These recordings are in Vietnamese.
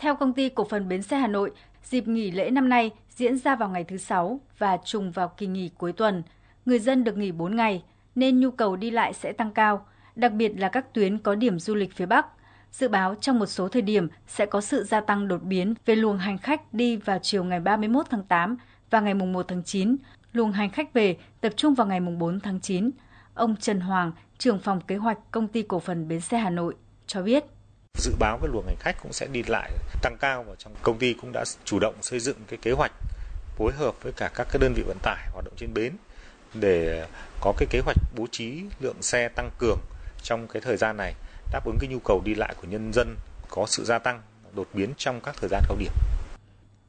Theo công ty cổ phần bến xe Hà Nội, dịp nghỉ lễ năm nay diễn ra vào ngày thứ Sáu và trùng vào kỳ nghỉ cuối tuần. Người dân được nghỉ 4 ngày, nên nhu cầu đi lại sẽ tăng cao, đặc biệt là các tuyến có điểm du lịch phía Bắc. Dự báo trong một số thời điểm sẽ có sự gia tăng đột biến về luồng hành khách đi vào chiều ngày 31 tháng 8 và ngày 1 tháng 9, luồng hành khách về tập trung vào ngày 4 tháng 9. Ông Trần Hoàng, trưởng phòng kế hoạch công ty cổ phần bến xe Hà Nội cho biết. Dự báo cái luồng hành khách cũng sẽ đi lại tăng cao và trong công ty cũng đã chủ động xây dựng cái kế hoạch phối hợp với cả các cái đơn vị vận tải hoạt động trên bến để có cái kế hoạch bố trí lượng xe tăng cường trong cái thời gian này, đáp ứng cái nhu cầu đi lại của nhân dân có sự gia tăng, đột biến trong các thời gian cao điểm.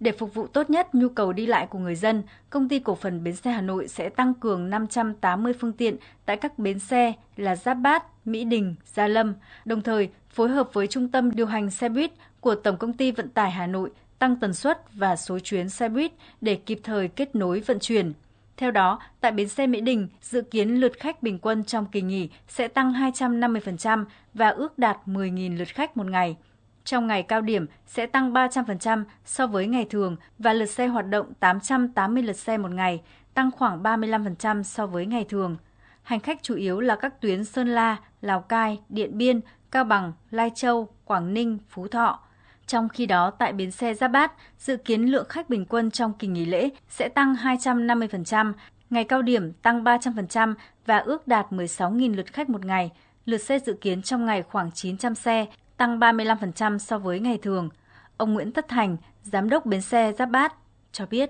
Để phục vụ tốt nhất nhu cầu đi lại của người dân, công ty cổ phần bến xe Hà Nội sẽ tăng cường 580 phương tiện tại các bến xe là Giáp Bát, Mỹ Đình, Gia Lâm, đồng thời phối hợp với trung tâm điều hành xe buýt của Tổng công ty Vận tải Hà Nội tăng tần suất và số chuyến xe buýt để kịp thời kết nối vận chuyển. Theo đó, tại bến xe Mỹ Đình, dự kiến lượt khách bình quân trong kỳ nghỉ sẽ tăng 250% và ước đạt 10.000 lượt khách một ngày. Trong ngày cao điểm sẽ tăng 300% so với ngày thường và lượt xe hoạt động 880 lượt xe một ngày, tăng khoảng 35% so với ngày thường. Hành khách chủ yếu là các tuyến Sơn La, Lào Cai, Điện Biên, Cao Bằng, Lai Châu, Quảng Ninh, Phú Thọ. Trong khi đó, tại bến xe Giáp Bát, dự kiến lượng khách bình quân trong kỳ nghỉ lễ sẽ tăng 250%, ngày cao điểm tăng 300% và ước đạt 16.000 lượt khách một ngày. Lượt xe dự kiến trong ngày khoảng 900 xe, tăng 35% so với ngày thường. Ông Nguyễn Tất Thành, giám đốc bến xe Giáp Bát cho biết.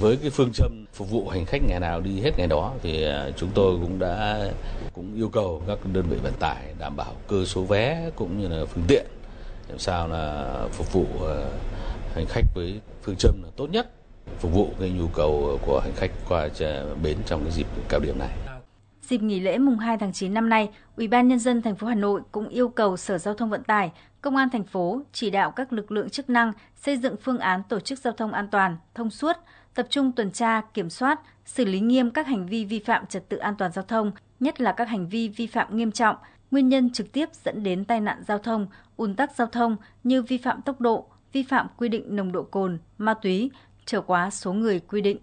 Với cái phương châm phục vụ hành khách ngày nào đi hết ngày đó thì à, chúng tôi cũng đã cũng yêu cầu các đơn vị vận tải đảm bảo cơ số vé cũng như là phương tiện làm sao là phục vụ à, hành khách với phương châm là tốt nhất phục vụ cái nhu cầu của hành khách qua à, bến trong cái dịp cao điểm này. Dịp nghỉ lễ mùng 2 tháng 9 năm nay, Ủy ban nhân dân thành phố Hà Nội cũng yêu cầu Sở Giao thông Vận tải, Công an thành phố chỉ đạo các lực lượng chức năng xây dựng phương án tổ chức giao thông an toàn, thông suốt, tập trung tuần tra, kiểm soát, xử lý nghiêm các hành vi vi phạm trật tự an toàn giao thông, nhất là các hành vi vi phạm nghiêm trọng, nguyên nhân trực tiếp dẫn đến tai nạn giao thông, ùn tắc giao thông như vi phạm tốc độ, vi phạm quy định nồng độ cồn, ma túy, trở quá số người quy định.